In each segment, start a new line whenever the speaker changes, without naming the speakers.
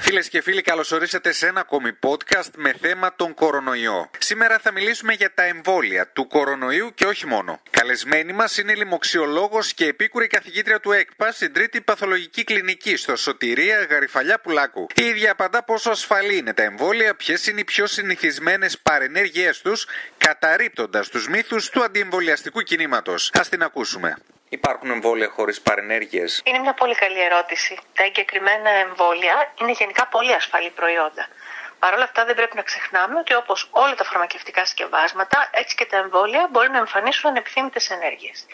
Φίλες και φίλοι, καλώς ορίσατε σε ένα ακόμη podcast με θέμα τον κορονοϊό. Σήμερα θα μιλήσουμε για τα εμβόλια του κορονοϊού και όχι μόνο. Καλεσμένη μας είναι η λοιμοξιολόγος και επίκουρη καθηγήτρια του ΕΚΠΑ στην τρίτη παθολογική κλινική στο Σωτηρία Γαριφαλιά Πουλάκου. Η ίδια απαντά πόσο ασφαλή είναι τα εμβόλια, ποιες είναι οι πιο συνηθισμένες παρενέργειές τους, καταρρύπτοντας τους μύθους του αντιεμβολιαστικού κινήματος. Α την ακούσουμε. Υπάρχουν εμβόλια χωρίς παρενέργειες;
Είναι μια πολύ καλή ερώτηση. Τα εγκεκριμένα εμβόλια είναι γενικά πολύ ασφαλή προϊόντα. Παρ' όλα αυτά δεν πρέπει να ξεχνάμε ότι όπως όλα τα φαρμακευτικά συσκευάσματα, έτσι και τα εμβόλια μπορεί να εμφανίσουν ανεπιθύμητες ενέργειες.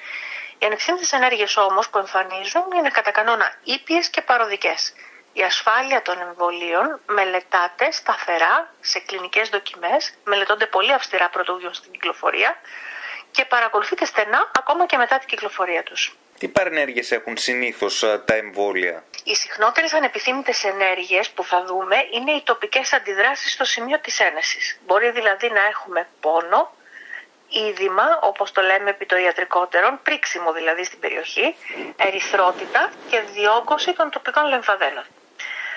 Οι ανεπιθύμητες ενέργειες όμως που εμφανίζουν είναι κατά κανόνα ήπιες και παροδικές. Η ασφάλεια των εμβολίων μελετάται σταθερά σε κλινικές δοκιμές, μελετώνται πολύ αυστηρά πρωτοβουλία στην κυκλοφορία και παρακολουθείται στενά ακόμα και μετά την κυκλοφορία τους.
Τι παρενέργειες έχουν συνήθως ε, τα εμβόλια;
Οι συχνότερες ανεπιθύμητες ενέργειες που θα δούμε είναι οι τοπικές αντιδράσεις στο σημείο της ένεσης. Μπορεί δηλαδή να έχουμε πόνο, είδημα, όπως το λέμε επί το ιατρικότερον, πρίξιμο δηλαδή στην περιοχή, ερυθρότητα και διόγκωση των τοπικών λεμφαδένων.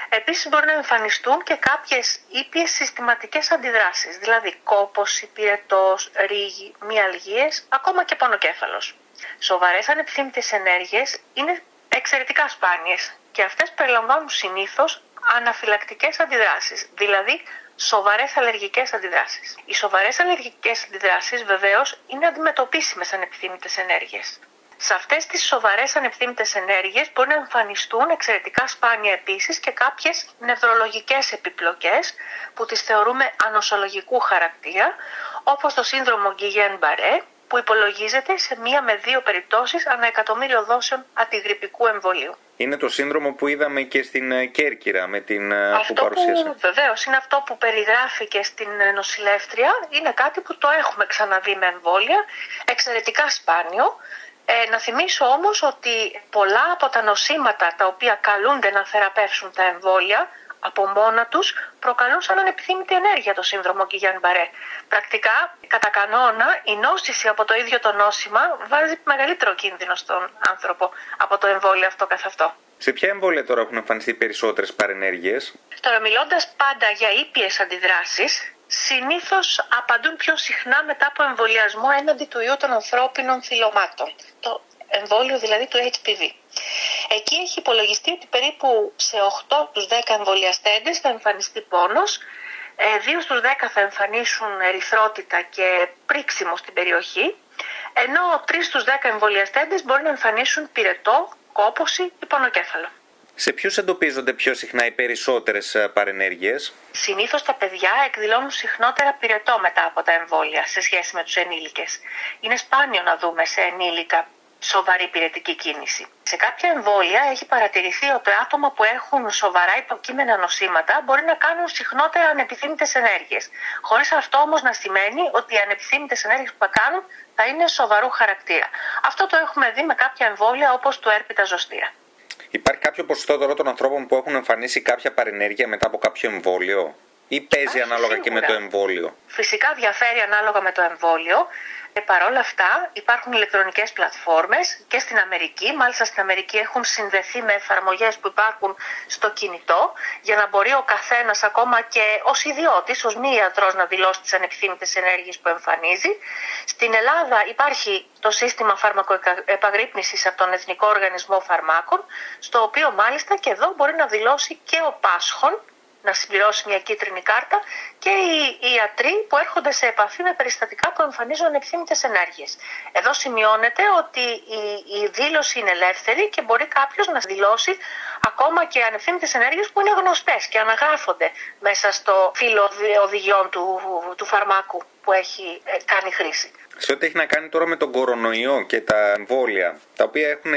Επίσης μπορεί να εμφανιστούν και κάποιες ήπιες συστηματικές αντιδράσεις, δηλαδή κόπος, πυρετός, ρίγη, μυαλγίες, ακόμα και πονοκέφαλος. Σοβαρές ανεπιθύμητες ενέργειες είναι εξαιρετικά σπάνιες και αυτές περιλαμβάνουν συνήθως αναφυλακτικές αντιδράσεις, δηλαδή σοβαρές αλλεργικές αντιδράσεις. Οι σοβαρές αλλεργικές αντιδράσεις βεβαίως είναι αντιμετωπίσιμες ανεπιθύμητες ενέργειες. Σε αυτές τις σοβαρές ανευθύμητες ενέργειες μπορεί να εμφανιστούν εξαιρετικά σπάνια επίσης και κάποιες νευρολογικές επιπλοκές που τις θεωρούμε ανοσολογικού χαρακτήρα, όπως το σύνδρομο Γκυγέν Μπαρέ, που υπολογίζεται σε μία με δύο περιπτώσεις ανά εκατομμύριο δόσεων αντιγρυπικού εμβολίου.
Είναι το σύνδρομο που είδαμε και στην ε, Κέρκυρα με την
ε, αυτό που παρουσίασε. Βεβαίως, είναι αυτό που περιγράφει και στην ε, νοσηλεύτρια. Είναι κάτι που το έχουμε ξαναδεί με εμβόλια, εξαιρετικά σπάνιο. Ε, να θυμίσω όμως ότι πολλά από τα νοσήματα τα οποία καλούνται να θεραπεύσουν τα εμβόλια από μόνα τους προκαλούν σαν ανεπιθύμητη ενέργεια το σύνδρομο Γκυγιάν Μπαρέ. Πρακτικά, κατά κανόνα, η νόσηση από το ίδιο το νόσημα βάζει μεγαλύτερο κίνδυνο στον άνθρωπο από το εμβόλιο αυτό καθ' αυτό.
Σε ποια εμβόλια τώρα έχουν εμφανιστεί περισσότερες παρενέργειες;
Τώρα μιλώντας πάντα για ήπιες αντιδράσεις, συνήθως απαντούν πιο συχνά μετά από εμβολιασμό έναντι του ιού των ανθρώπινων θυλωμάτων. Το εμβόλιο δηλαδή του HPV. Εκεί έχει υπολογιστεί ότι περίπου σε 8 τους 10 εμβολιαστέντες θα εμφανιστεί πόνος, 2 ε, στους 10 θα εμφανίσουν ερυθρότητα και πρίξιμο στην περιοχή, ενώ 3 στους 10 εμβολιαστέντες μπορεί να εμφανίσουν πυρετό, κόποση ή πονοκέφαλο.
Σε ποιους εντοπίζονται πιο συχνά οι περισσότερες παρενέργειες,
Συνήθως τα παιδιά εκδηλώνουν συχνότερα πυρετό μετά από τα εμβόλια σε σχέση με τους ενήλικες. Είναι σπάνιο να δούμε σε ενήλικα σοβαρή πυρετική κίνηση. Σε κάποια εμβόλια έχει παρατηρηθεί ότι άτομα που έχουν σοβαρά υποκείμενα νοσήματα μπορεί να κάνουν συχνότερα ανεπιθύμητες ενέργειες. Χωρίς αυτό όμως να σημαίνει ότι οι ανεπιθύμητες ενέργειες που θα κάνουν θα είναι σοβαρού χαρακτήρα. Αυτό το έχουμε δει με κάποια εμβόλια όπως του έρπιτα ζωστήρα.
Υπάρχει κάποιο ποσοστό τώρα των ανθρώπων που έχουν εμφανίσει κάποια παρενέργεια μετά από κάποιο εμβόλιο; Ή παίζει ανάλογα και με το εμβόλιο;
Φυσικά διαφέρει ανάλογα με το εμβόλιο. Και παρόλα αυτά υπάρχουν ηλεκτρονικές πλατφόρμες και στην Αμερική, μάλιστα στην Αμερική έχουν συνδεθεί με εφαρμογές που υπάρχουν στο κινητό για να μπορεί ο καθένας ακόμα και ως ιδιώτης, ως μη ιατρός να δηλώσει τις ανεπιθύμητες ενέργειες που εμφανίζει. Στην Ελλάδα υπάρχει το σύστημα φαρμακοεπαγρύπνησης από τον Εθνικό Οργανισμό Φαρμάκων, στο οποίο μάλιστα και εδώ μπορεί να δηλώσει και ο Πάσχων να συμπληρώσει μια κίτρινη κάρτα και οι ιατροί που έρχονται σε επαφή με περιστατικά που εμφανίζουν ανεπιθύμητες ενέργειες. Εδώ σημειώνεται ότι η, η δήλωση είναι ελεύθερη και μπορεί κάποιος να δηλώσει ακόμα και ανευθύντε ενέργειες που είναι γνωστές και αναγράφονται μέσα στο φύλλο οδηγιών του, του φαρμάκου που έχει ε, κάνει χρήση.
Σε ό,τι έχει να κάνει τώρα με τον κορονοϊό και τα εμβόλια, τα οποία έχουν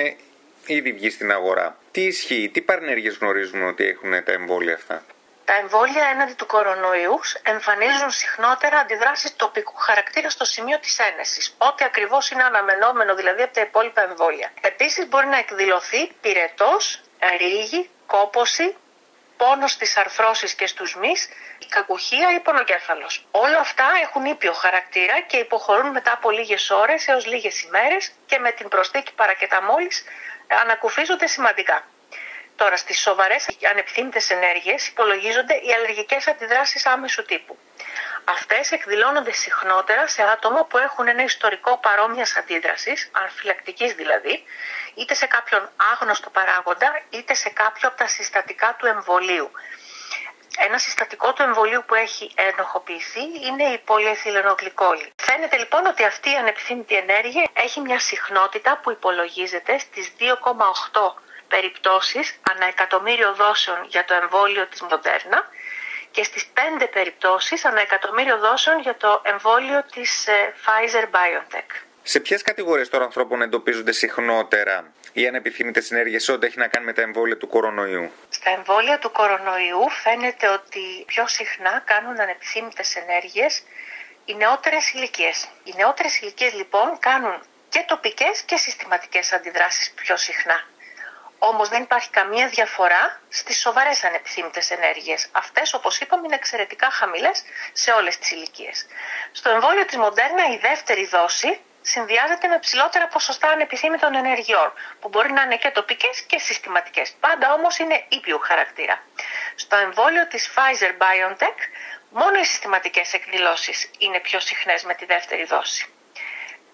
ήδη βγει στην αγορά. Τι ισχύει, τι παρενέργειες γνωρίζουμε ότι έχουν τα εμβόλια αυτά;
Τα εμβόλια έναντι του κορονοϊού εμφανίζουν συχνότερα αντιδράσεις τοπικού χαρακτήρα στο σημείο της ένεσης, ό,τι ακριβώς είναι αναμενόμενο δηλαδή από τα υπόλοιπα εμβόλια. Επίσης μπορεί να εκδηλωθεί πυρετός, ρίγη, κόποση, πόνος στις αρθρώσεις και στους μυς, η κακουχία ή πονοκέφαλος. Όλα αυτά έχουν ήπιο χαρακτήρα και υποχωρούν μετά από λίγες ώρες έως λίγες ημέρες και με την προσθήκη παρακεταμόλης ανακουφίζονται σημαντικά. Τώρα, στις σοβαρές ανεπιθύμητες ενέργειες υπολογίζονται οι αλλεργικές αντιδράσεις άμεσου τύπου. Αυτές εκδηλώνονται συχνότερα σε άτομα που έχουν ένα ιστορικό παρόμοια αντίδρασης, ανφυλακτικής δηλαδή, είτε σε κάποιον άγνωστο παράγοντα, είτε σε κάποιο από τα συστατικά του εμβολίου. Ένα συστατικό του εμβολίου που έχει ενοχοποιηθεί είναι η πολυεθυλενογλυκόλη. Φαίνεται λοιπόν ότι αυτή η ανεπιθύμητη ενέργεια έχει μια συχνότητα που υπολογίζεται στις 2,8 περιπτώσεις ανά εκατομμύριο δόσεων για το εμβόλιο της Moderna και στις 5 περιπτώσεις ανά εκατομμύριο δόσεων για το εμβόλιο της ε, Pfizer-BioNTech.
Σε ποιες κατηγορίες των ανθρώπων εντοπίζονται συχνότερα οι ανεπιθύμητες ενέργειε ό,τι έχει να κάνει με τα εμβόλια του κορονοϊού;
Στα εμβόλια του κορονοϊού φαίνεται ότι πιο συχνά κάνουν ανεπιθύμητες ενέργειε οι νεότερες ηλικίες. Οι νεότερες ηλικίες λοιπόν κάνουν και τοπικές και συστηματικές αντιδράσεις πιο συχνά. Όμως δεν υπάρχει καμία διαφορά στις σοβαρές ανεπιθύμητες ενέργειες. Αυτές, όπως είπαμε, είναι εξαιρετικά χαμηλές σε όλες τις ηλικίες. Στο εμβόλιο της Μοντέρνα η δεύτερη δόση συνδυάζεται με ψηλότερα ποσοστά ανεπιθύμητων ενεργειών, που μπορεί να είναι και τοπικές και συστηματικές. Πάντα όμως είναι ήπιου χαρακτήρα. Στο εμβόλιο της Pfizer-BioNTech, μόνο οι συστηματικές εκδηλώσεις είναι πιο συχνές με τη δεύτερη δόση.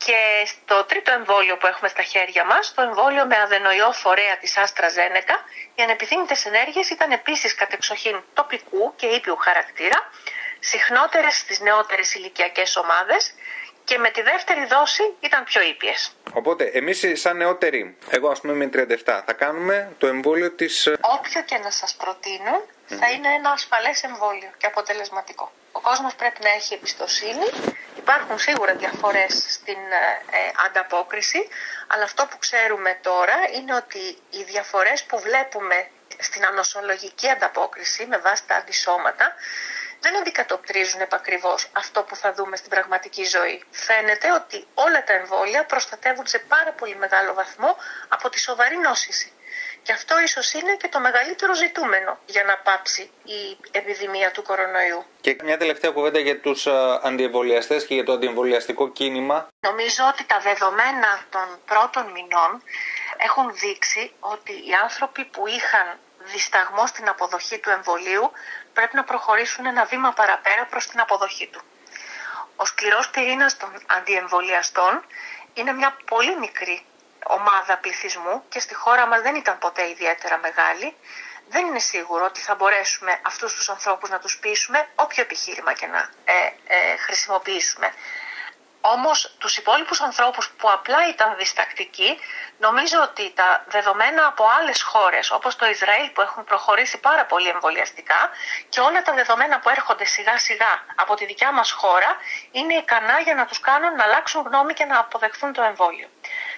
Και στο τρίτο εμβόλιο που έχουμε στα χέρια μας, το εμβόλιο με αδενοϊό φορέα της Άστρα Ζένεκα, οι ανεπιθύμητες ενέργειες ήταν επίσης κατεξοχήν τοπικού και ήπιου χαρακτήρα, συχνότερες στις νεότερες ηλικιακές ομάδες και με τη δεύτερη δόση ήταν πιο ήπιες.
Οπότε, εμείς σαν νεότεροι, εγώ ας πούμε με 37, θα κάνουμε το εμβόλιο της... Ε,
Όποιο και να σας προτεινουν θα είναι ένα ασφαλές εμβόλιο και αποτελεσματικό. Ο κόσμος πρέπει να έχει εμπιστοσύνη Υπάρχουν σίγουρα διαφορές στην ε, ε, ανταπόκριση, αλλά αυτό που ξέρουμε τώρα είναι ότι οι διαφορές που βλέπουμε στην ανοσολογική ανταπόκριση με βάση τα αντισώματα δεν αντικατοπτρίζουν επακριβώς αυτό που θα δούμε στην πραγματική ζωή. Φαίνεται ότι όλα τα εμβόλια προστατεύουν σε πάρα πολύ μεγάλο βαθμό από τη σοβαρή νόσηση. Και αυτό ίσως είναι και το μεγαλύτερο ζητούμενο για να πάψει η επιδημία του κορονοϊού.
Και μια τελευταία κουβέντα για τους ε, αντιεμβολιαστές και για το αντιεμβολιαστικό κίνημα.
Νομίζω ότι τα δεδομένα των πρώτων μηνών έχουν δείξει ότι οι άνθρωποι που είχαν δισταγμό στην αποδοχή του εμβολίου πρέπει να προχωρήσουν ένα βήμα παραπέρα προς την αποδοχή του. Ο σκληρός πυρήνας των αντιεμβολιαστών είναι μια πολύ μικρή ομάδα πληθυσμού και στη χώρα μας δεν ήταν ποτέ ιδιαίτερα μεγάλη, δεν είναι σίγουρο ότι θα μπορέσουμε αυτούς τους ανθρώπους να τους πείσουμε όποιο επιχείρημα και να ε, ε, χρησιμοποιήσουμε. Όμως τους υπόλοιπους ανθρώπους που απλά ήταν διστακτικοί, νομίζω ότι τα δεδομένα από άλλες χώρες, όπως το Ισραήλ που έχουν προχωρήσει πάρα πολύ εμβολιαστικά και όλα τα δεδομένα που έρχονται σιγά σιγά από τη δικιά μας χώρα, είναι ικανά για να τους κάνουν να αλλάξουν γνώμη και να αποδεχθούν το εμβόλιο.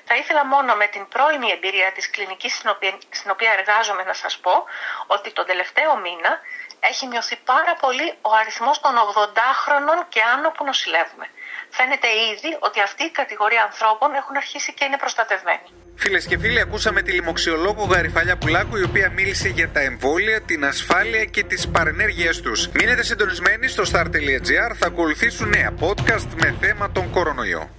Θα ήθελα μόνο με την πρώιμη εμπειρία της κλινικής στην οποία, στην οποία εργάζομαι να σας πω ότι τον τελευταίο μήνα έχει μειωθεί πάρα πολύ ο αριθμός των 80χρονων και άνω που νοσηλεύουμε. Φαίνεται ήδη ότι αυτή η κατηγορία ανθρώπων έχουν αρχίσει και είναι προστατευμένοι.
Φίλες και φίλοι, ακούσαμε τη λοιμοξιολόγο Γαριφαλιά Πουλάκου, η οποία μίλησε για τα εμβόλια, την ασφάλεια και τις παρενέργειές τους. Μείνετε συντονισμένοι στο star.gr, θα ακολουθήσουν νέα podcast με θέμα τον κορονοϊό.